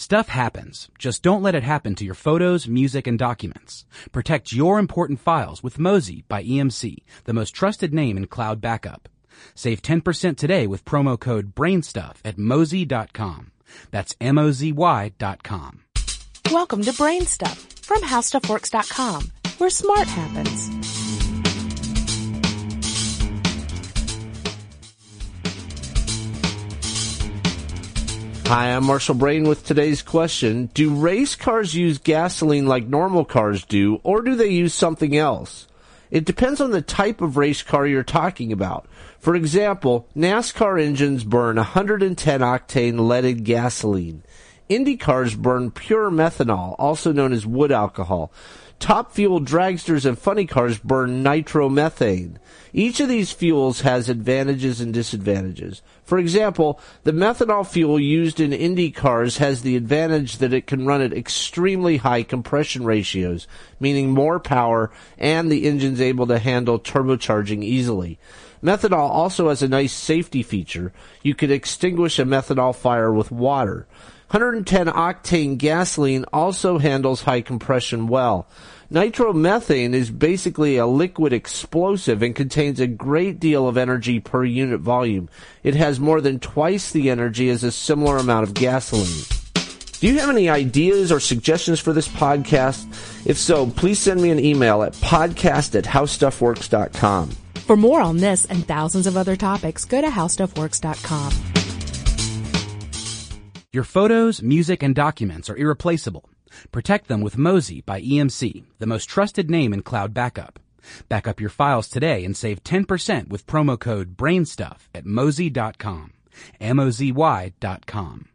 Stuff happens. Just don't let it happen to your photos, music, and documents. Protect your important files with Mozy by EMC, the most trusted name in cloud backup. Save 10% today with promo code BRAINSTUFF at mozy.com. That's M-O-Z-Y dot com. Welcome to Brain Stuff from HowStuffWorks.com, where smart happens. Hi, I'm Marshall Brain with today's question. Do race cars use gasoline like normal cars do, or do they use something else? It depends on the type of race car you're talking about. For example, NASCAR engines burn 110 octane leaded gasoline. Indy cars burn pure methanol, also known as wood alcohol. Top fuel dragsters and funny cars burn nitromethane. Each of these fuels has advantages and disadvantages. For example, the methanol fuel used in Indy cars has the advantage that it can run at extremely high compression ratios, meaning more power, and the engine's able to handle turbocharging easily. Methanol also has a nice safety feature. You could extinguish a methanol fire with water. 110 octane gasoline also handles high compression well. Nitromethane is basically a liquid explosive and contains a great deal of energy per unit volume. It has more than twice the energy as a similar amount of gasoline. Do you have any ideas or suggestions for this podcast? If so, please send me an email at podcast at howstuffworks.com. For more on this and thousands of other topics, go to HowStuffWorks.com. Your photos, music, and documents are irreplaceable. Protect them with Mozy by EMC, the most trusted name in cloud backup. Back up your files today and save 10% with promo code BRAINSTUFF at mozy.com. M-O-Z-Y dot com.